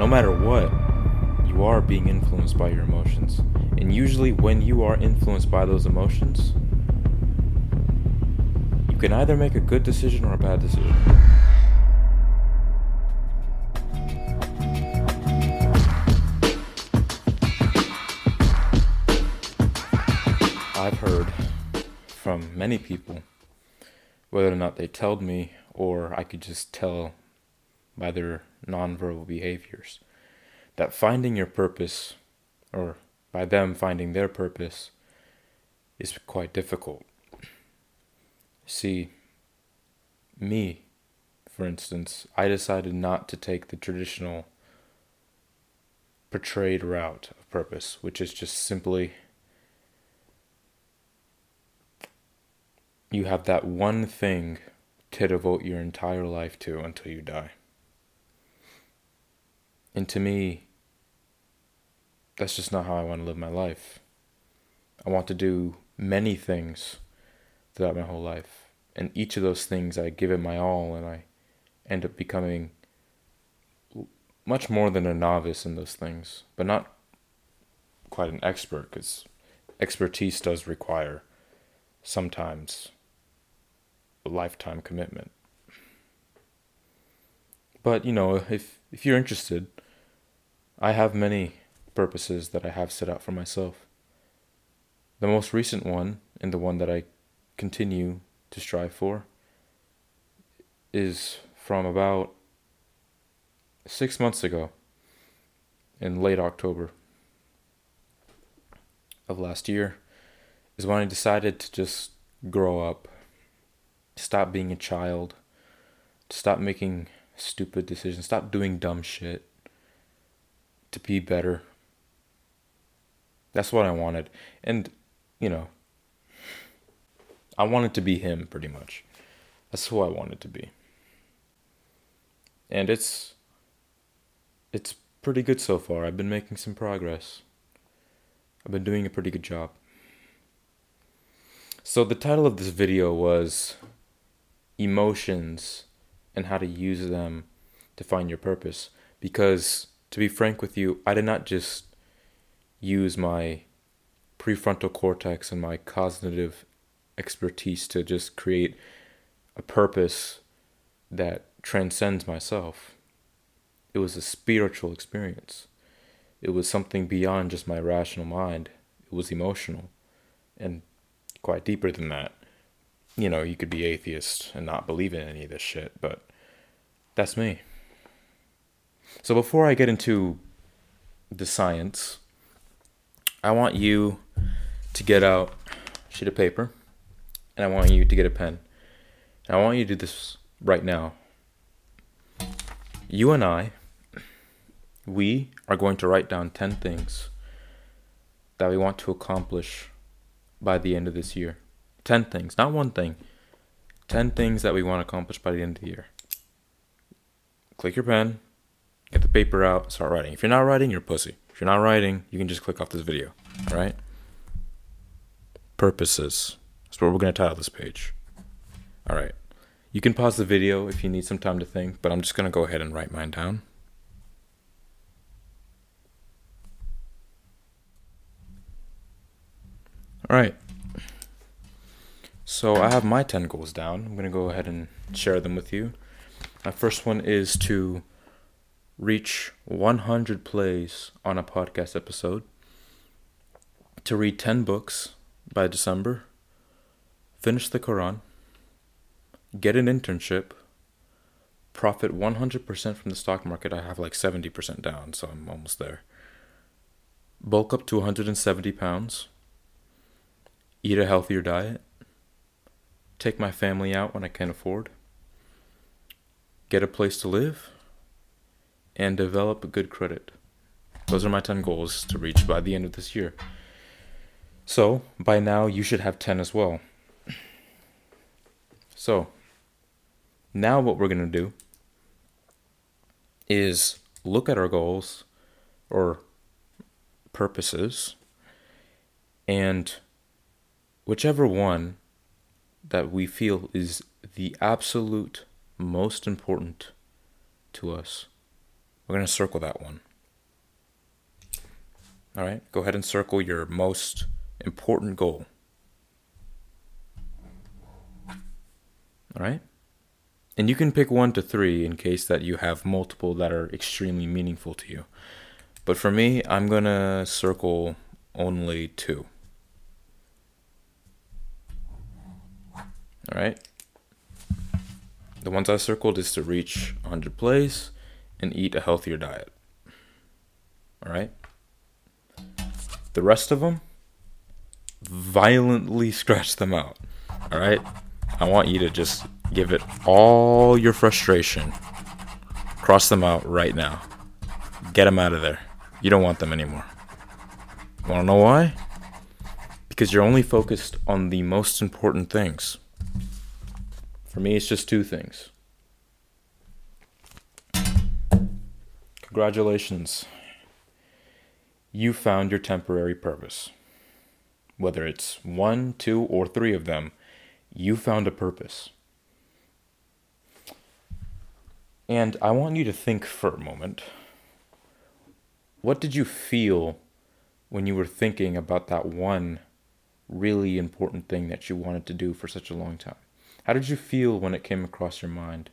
No matter what, you are being influenced by your emotions. And usually, when you are influenced by those emotions, you can either make a good decision or a bad decision. I've heard from many people, whether or not they told me or I could just tell by their nonverbal behaviors, that finding your purpose, or by them finding their purpose, is quite difficult. See, me, for instance, I decided not to take the traditional portrayed route of purpose, which is just simply you have that one thing to devote your entire life to until you die. And to me, that's just not how I want to live my life. I want to do many things throughout my whole life. And each of those things, I give it my all, and I end up becoming much more than a novice in those things, but not quite an expert, because expertise does require sometimes a lifetime commitment. But you know, if if you're interested, I have many purposes that I have set out for myself. The most recent one, and the one that I continue to strive for, is from about six months ago, in late October of last year, is when I decided to just grow up stop being a child, stop making stupid decisions, stop doing dumb shit, to be better. That's what I wanted. And, you know, I wanted to be him pretty much. That's who I wanted to be. And it's it's pretty good so far. I've been making some progress. I've been doing a pretty good job. So the title of this video was emotions and how to use them to find your purpose. Because, to be frank with you, I did not just use my prefrontal cortex and my cognitive expertise to just create a purpose that transcends myself. It was a spiritual experience. It was something beyond just my rational mind. It was emotional and quite deeper than that you know, you could be atheist and not believe in any of this shit, but that's me. So before I get into the science, I want you to get out a sheet of paper and I want you to get a pen. And I want you to do this right now. You and I, we are going to write down 10 things that we want to accomplish by the end of this year. 10 things, not one thing. 10 things that we want to accomplish by the end of the year. Click your pen, get the paper out, start writing. If you're not writing, you're pussy. If you're not writing, you can just click off this video. All right? Purposes. That's what we're going to title this page. All right. You can pause the video if you need some time to think, but I'm just going to go ahead and write mine down. All right. So I have my 10 goals down. I'm going to go ahead and share them with you. My first one is to reach 100 plays on a podcast episode, to read 10 books by December, finish the Quran, get an internship, profit 100% from the stock market. I have like 70% down, so I'm almost there. Bulk up to 170 pounds, eat a healthier diet take my family out when I can afford, get a place to live, and develop a good credit. Those are my 10 goals to reach by the end of this year. So, by now, you should have 10 as well. So, now what we're going to do is look at our goals or purposes, and whichever one that we feel is the absolute most important to us, We're going to circle that one. All right, go ahead and circle your most important goal. All right? And you can pick one to three in case that you have multiple that are extremely meaningful to you. But for me, I'm going to circle only two. All right? The ones I circled is to reach 100 plays and eat a healthier diet. All right? The rest of them, violently scratch them out. All right? I want you to just give it all your frustration. Cross them out right now. Get them out of there. You don't want them anymore. Want to know why? Because you're only focused on the most important things. For me, it's just two things. Congratulations. You found your temporary purpose. Whether it's one, two, or three of them, you found a purpose. And I want you to think for a moment. What did you feel when you were thinking about that one really important thing that you wanted to do for such a long time? How did you feel when it came across your mind,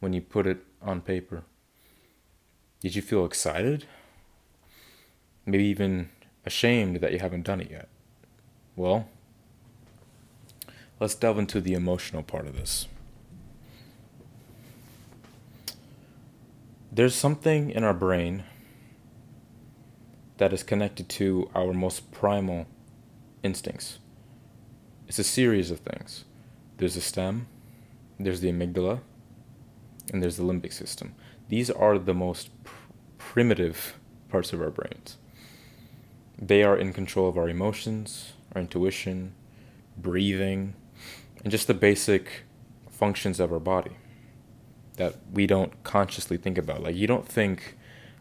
when you put it on paper? Did you feel excited? Maybe even ashamed that you haven't done it yet? Well, let's delve into the emotional part of this. There's something in our brain that is connected to our most primal instincts. It's a series of things. There's the stem, there's the amygdala, and there's the limbic system. These are the most pr- primitive parts of our brains. They are in control of our emotions, our intuition, breathing, and just the basic functions of our body that we don't consciously think about. Like, you don't think,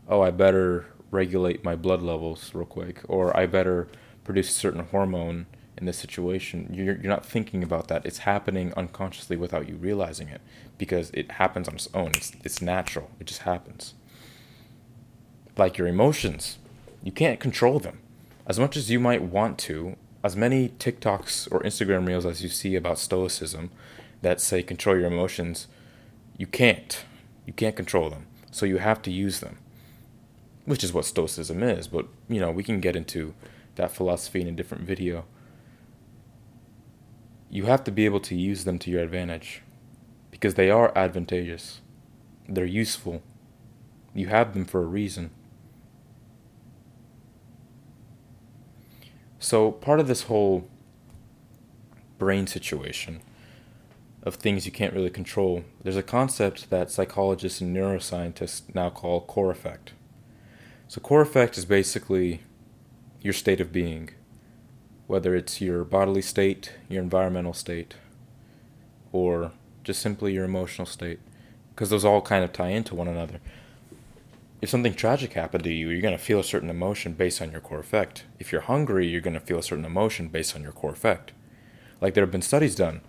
oh, I better regulate my blood levels real quick, or I better produce a certain hormone in this situation. You're, you're not thinking about that. It's happening unconsciously without you realizing it because it happens on its own. It's, it's natural, it just happens. Like your emotions, you can't control them. As much as you might want to, as many TikToks or Instagram reels as you see about Stoicism that say control your emotions, you can't. You can't control them. So you have to use them, which is what Stoicism is. But, you know, we can get into that philosophy in a different video you have to be able to use them to your advantage because they are advantageous. They're useful. You have them for a reason. So, part of this whole brain situation of things you can't really control, there's a concept that psychologists and neuroscientists now call core affect. So, core affect is basically your state of being whether it's your bodily state, your environmental state, or just simply your emotional state, because those all kind of tie into one another. If something tragic happened to you, you're going to feel a certain emotion based on your core affect. If you're hungry, you're going to feel a certain emotion based on your core affect. Like there have been studies done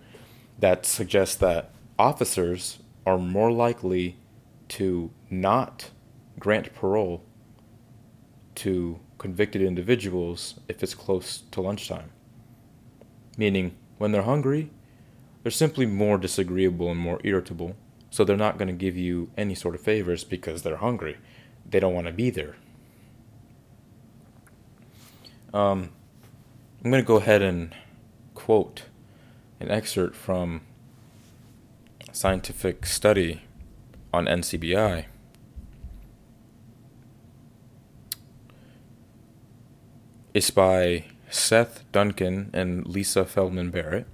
that suggest that officers are more likely to not grant parole to convicted individuals if it's close to lunchtime. Meaning, when they're hungry, they're simply more disagreeable and more irritable, so they're not going to give you any sort of favors because they're hungry. They don't want to be there. Um, I'm going to go ahead and quote an excerpt from a scientific study on NCBI. It's by Seth Duncan and Lisa Feldman Barrett.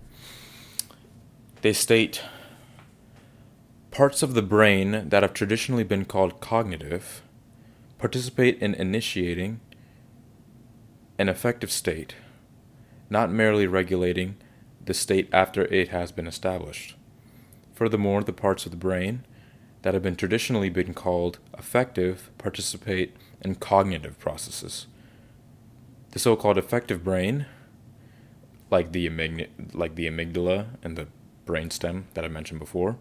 They state parts of the brain that have traditionally been called cognitive participate in initiating an affective state, not merely regulating the state after it has been established. Furthermore, the parts of the brain that have been traditionally been called affective participate in cognitive processes the so-called affective brain, like the amyg- like the amygdala and the brainstem that I mentioned before,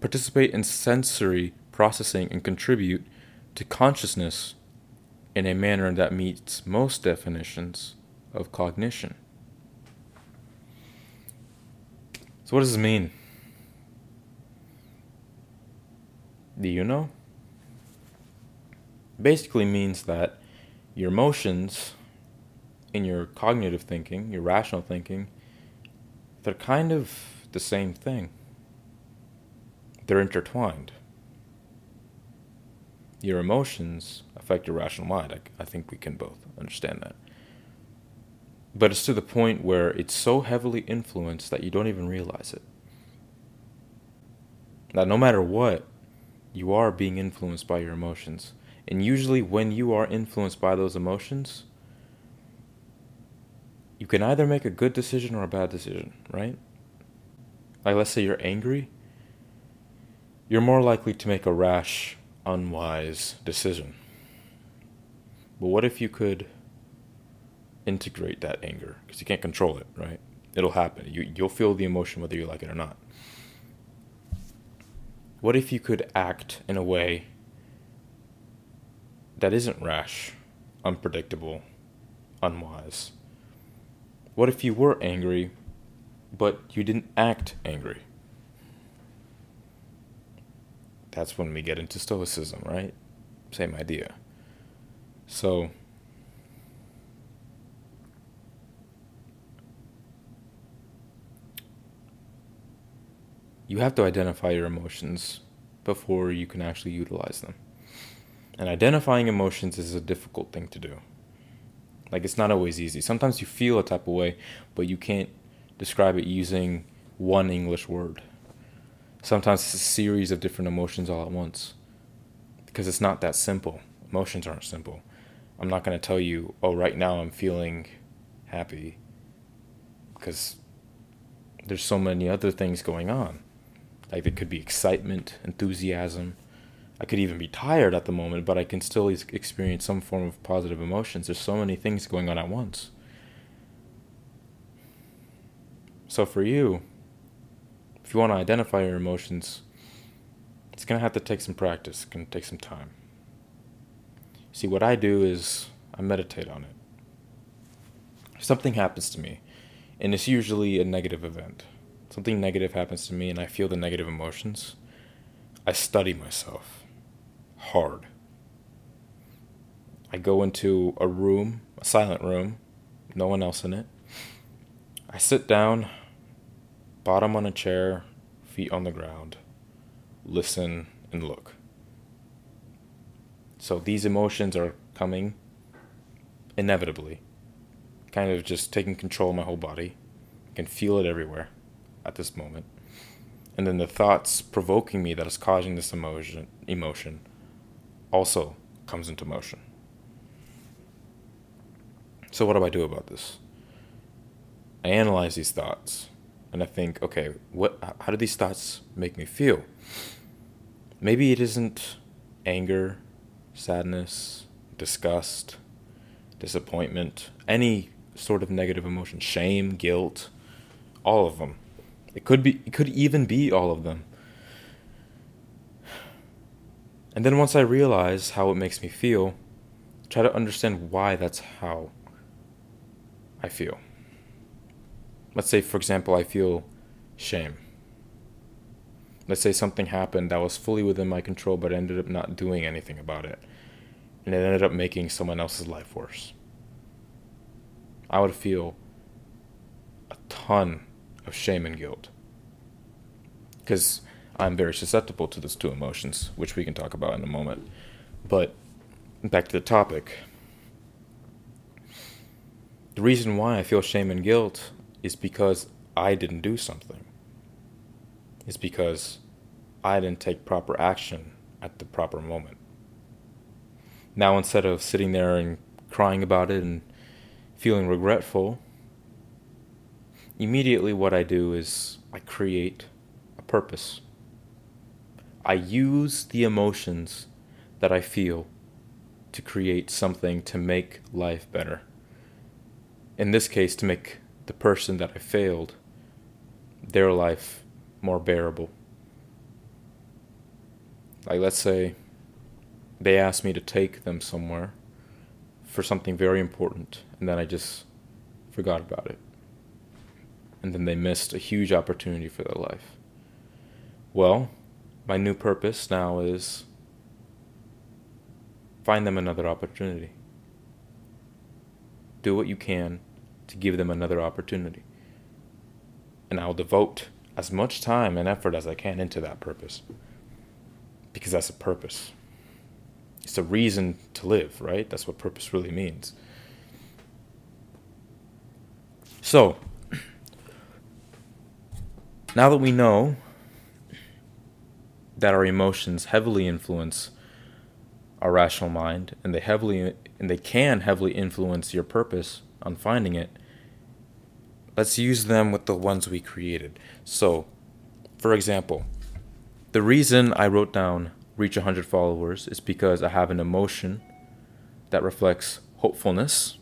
participate in sensory processing and contribute to consciousness in a manner that meets most definitions of cognition. So, what does this mean? Do you know? Basically means that your emotions in your cognitive thinking, your rational thinking, they're kind of the same thing. They're intertwined. Your emotions affect your rational mind. I, I think we can both understand that. But it's to the point where it's so heavily influenced that you don't even realize it. That no matter what, you are being influenced by your emotions. And usually, when you are influenced by those emotions, you can either make a good decision or a bad decision, right? Like, let's say you're angry, you're more likely to make a rash, unwise decision. But what if you could integrate that anger? Because you can't control it, right? It'll happen. You, you'll feel the emotion whether you like it or not. What if you could act in a way that isn't rash, unpredictable, unwise? What if you were angry, but you didn't act angry? That's when we get into Stoicism, right? Same idea. So, you have to identify your emotions before you can actually utilize them. And identifying emotions is a difficult thing to do. Like it's not always easy. Sometimes you feel a type of way, but you can't describe it using one English word. Sometimes it's a series of different emotions all at once. Because it's not that simple. Emotions aren't simple. I'm not going to tell you, oh, right now I'm feeling happy. Because there's so many other things going on. Like it could be excitement, enthusiasm, I could even be tired at the moment, but I can still experience some form of positive emotions. There's so many things going on at once. So for you, if you want to identify your emotions, it's going to have to take some practice, it's going to take some time. See, what I do is I meditate on it. If something happens to me, and it's usually a negative event. Something negative happens to me, and I feel the negative emotions. I study myself hard. I go into a room, a silent room, no one else in it. I sit down, bottom on a chair, feet on the ground, listen and look. So these emotions are coming inevitably, kind of just taking control of my whole body. I can feel it everywhere at this moment. And then the thoughts provoking me that is causing this emotion emotion also comes into motion. So, what do I do about this? I analyze these thoughts and I think, okay, what, how do these thoughts make me feel? Maybe it isn't anger, sadness, disgust, disappointment, any sort of negative emotion, shame, guilt, all of them. It could be it could even be all of them. And then once I realize how it makes me feel, try to understand why that's how I feel. Let's say, for example, I feel shame. Let's say something happened that was fully within my control, but I ended up not doing anything about it. And it ended up making someone else's life worse. I would feel a ton of shame and guilt. Because I'm very susceptible to those two emotions, which we can talk about in a moment. But back to the topic. The reason why I feel shame and guilt is because I didn't do something. It's because I didn't take proper action at the proper moment. Now, instead of sitting there and crying about it and feeling regretful, immediately what I do is I create a purpose I use the emotions that I feel to create something to make life better. In this case, to make the person that I failed, their life more bearable. Like, let's say they asked me to take them somewhere for something very important, and then I just forgot about it. And then they missed a huge opportunity for their life. Well, my new purpose now is find them another opportunity. Do what you can to give them another opportunity. And I'll devote as much time and effort as I can into that purpose. Because that's a purpose. It's a reason to live, right? That's what purpose really means. So, now that we know that our emotions heavily influence our rational mind and they heavily and they can heavily influence your purpose on finding it let's use them with the ones we created. So for example the reason i wrote down reach 100 followers is because i have an emotion that reflects hopefulness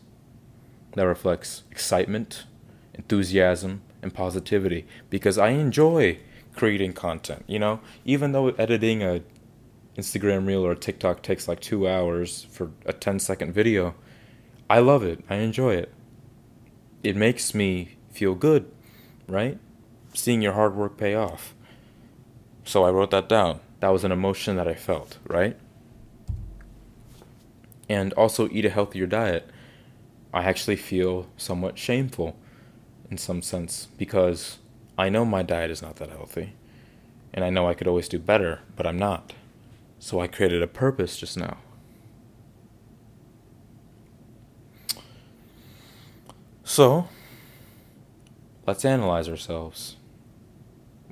that reflects excitement enthusiasm and positivity because i enjoy creating content you know even though editing a Instagram reel or a TikTok takes like two hours for a 10 second video, I love it. I enjoy it. It makes me feel good, right? Seeing your hard work pay off. So I wrote that down. That was an emotion that I felt, right? And also eat a healthier diet. I actually feel somewhat shameful in some sense because I know my diet is not that healthy. And I know I could always do better, but I'm not. So I created a purpose just now. So, let's analyze ourselves.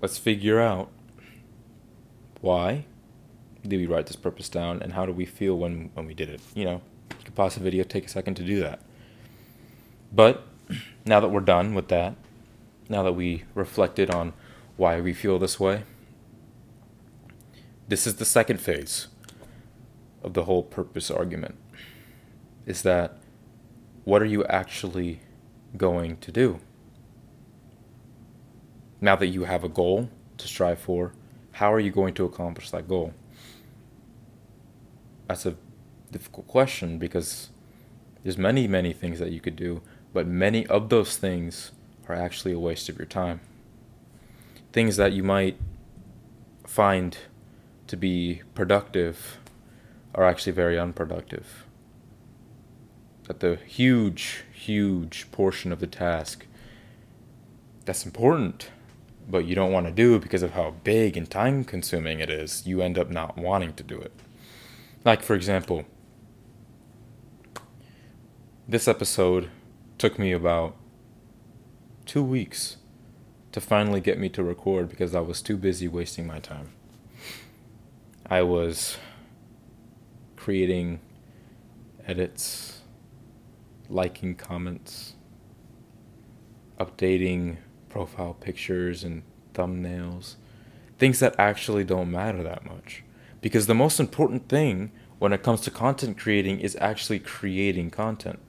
Let's figure out why did we write this purpose down and how do we feel when, when we did it. You know, you could pause the video, take a second to do that. But now that we're done with that, now that we reflected on why we feel this way, this is the second phase of the whole purpose argument is that what are you actually going to do? Now that you have a goal to strive for, how are you going to accomplish that goal? That's a difficult question because there's many, many things that you could do, but many of those things are actually a waste of your time. Things that you might find to be productive are actually very unproductive. That the huge, huge portion of the task that's important, but you don't want to do because of how big and time consuming it is, you end up not wanting to do it. Like, for example, this episode took me about two weeks to finally get me to record because I was too busy wasting my time. I was creating edits, liking comments, updating profile pictures and thumbnails, things that actually don't matter that much. Because the most important thing when it comes to content creating is actually creating content.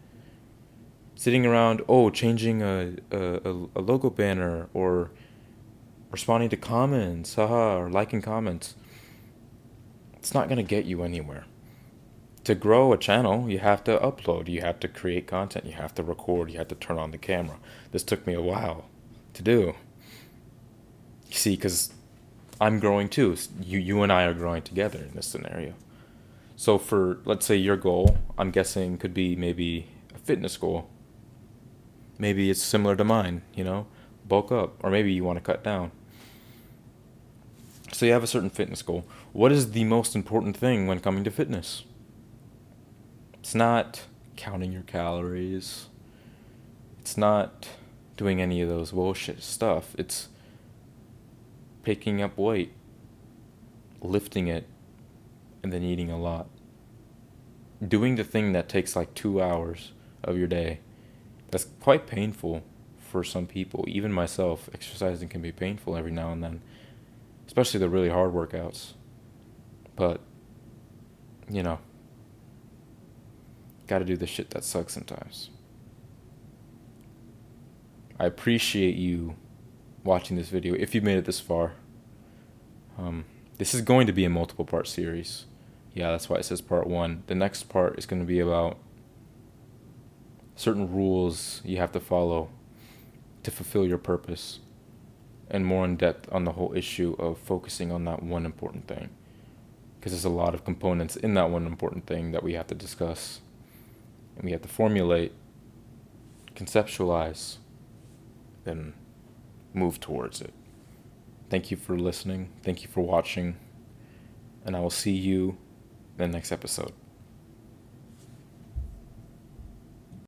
Sitting around, oh, changing a, a, a logo banner or responding to comments, haha, or liking comments it's not going to get you anywhere. To grow a channel, you have to upload, you have to create content, you have to record, you have to turn on the camera. This took me a while to do. You see, because I'm growing too. You, you and I are growing together in this scenario. So, for let's say your goal, I'm guessing could be maybe a fitness goal. Maybe it's similar to mine, you know, bulk up, or maybe you want to cut down. So, you have a certain fitness goal what is the most important thing when coming to fitness? It's not counting your calories. It's not doing any of those bullshit stuff. It's picking up weight, lifting it, and then eating a lot. Doing the thing that takes like two hours of your day. That's quite painful for some people. Even myself, exercising can be painful every now and then, especially the really hard workouts. But, you know, gotta do the shit that sucks sometimes. I appreciate you watching this video if you've made it this far. Um, this is going to be a multiple part series. Yeah, that's why it says part one. The next part is going to be about certain rules you have to follow to fulfill your purpose and more in depth on the whole issue of focusing on that one important thing. Because there's a lot of components in that one important thing that we have to discuss and we have to formulate, conceptualize, then move towards it. Thank you for listening. Thank you for watching. And I will see you in the next episode.